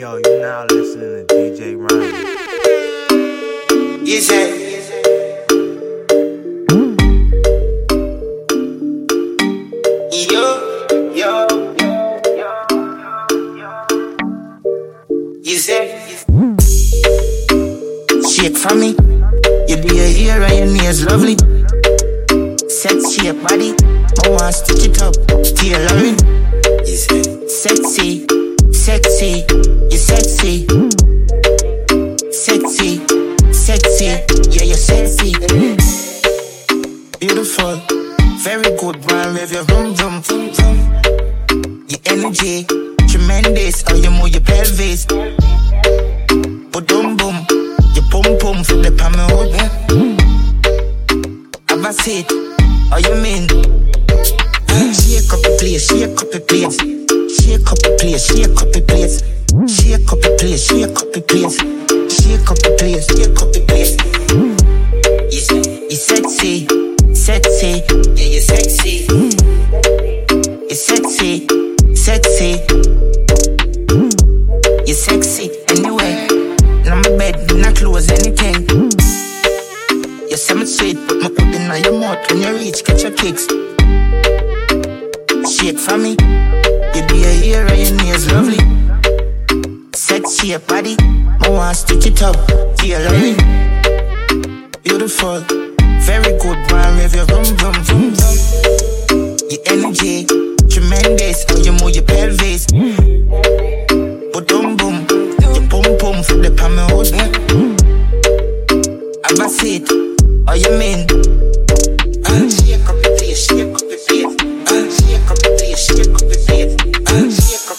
yo, you now listening to DJ Ryan. Mm. You say. Yo, yo, you say. Shake for me. You do your hair and your nails lovely. Sexy your body. I want to stitch it up. Tailoring. You sexy. Beautiful, very good, man. With your vroom, vroom, vroom, vroom. Your energy, tremendous. How you move your pelvis. But boom, boom. Your pum pum for the palm. Have a seat. How you mean? Shake up the place, shake up the place. Shake up the place, shake up the place. Shake up the place, shake up the place. Shake up the place, shake up the place. You say me sweet, my put in your mouth when you reach, catch your kicks. Shake for me. You do your hair and your nails lovely. Sexy your body. I want stitch it up. Tailoring. Beautiful. Very good, man. With your vroom, vroom, vroom, vroom. Your energy. Tremendous. How you move your pelvis. But boom, boom. Your pum pum for the palm hood. Have a seat. How you mean? Uh, shake up the place, shake up the place. Uh, shake up the place, shake up the place. Uh, shake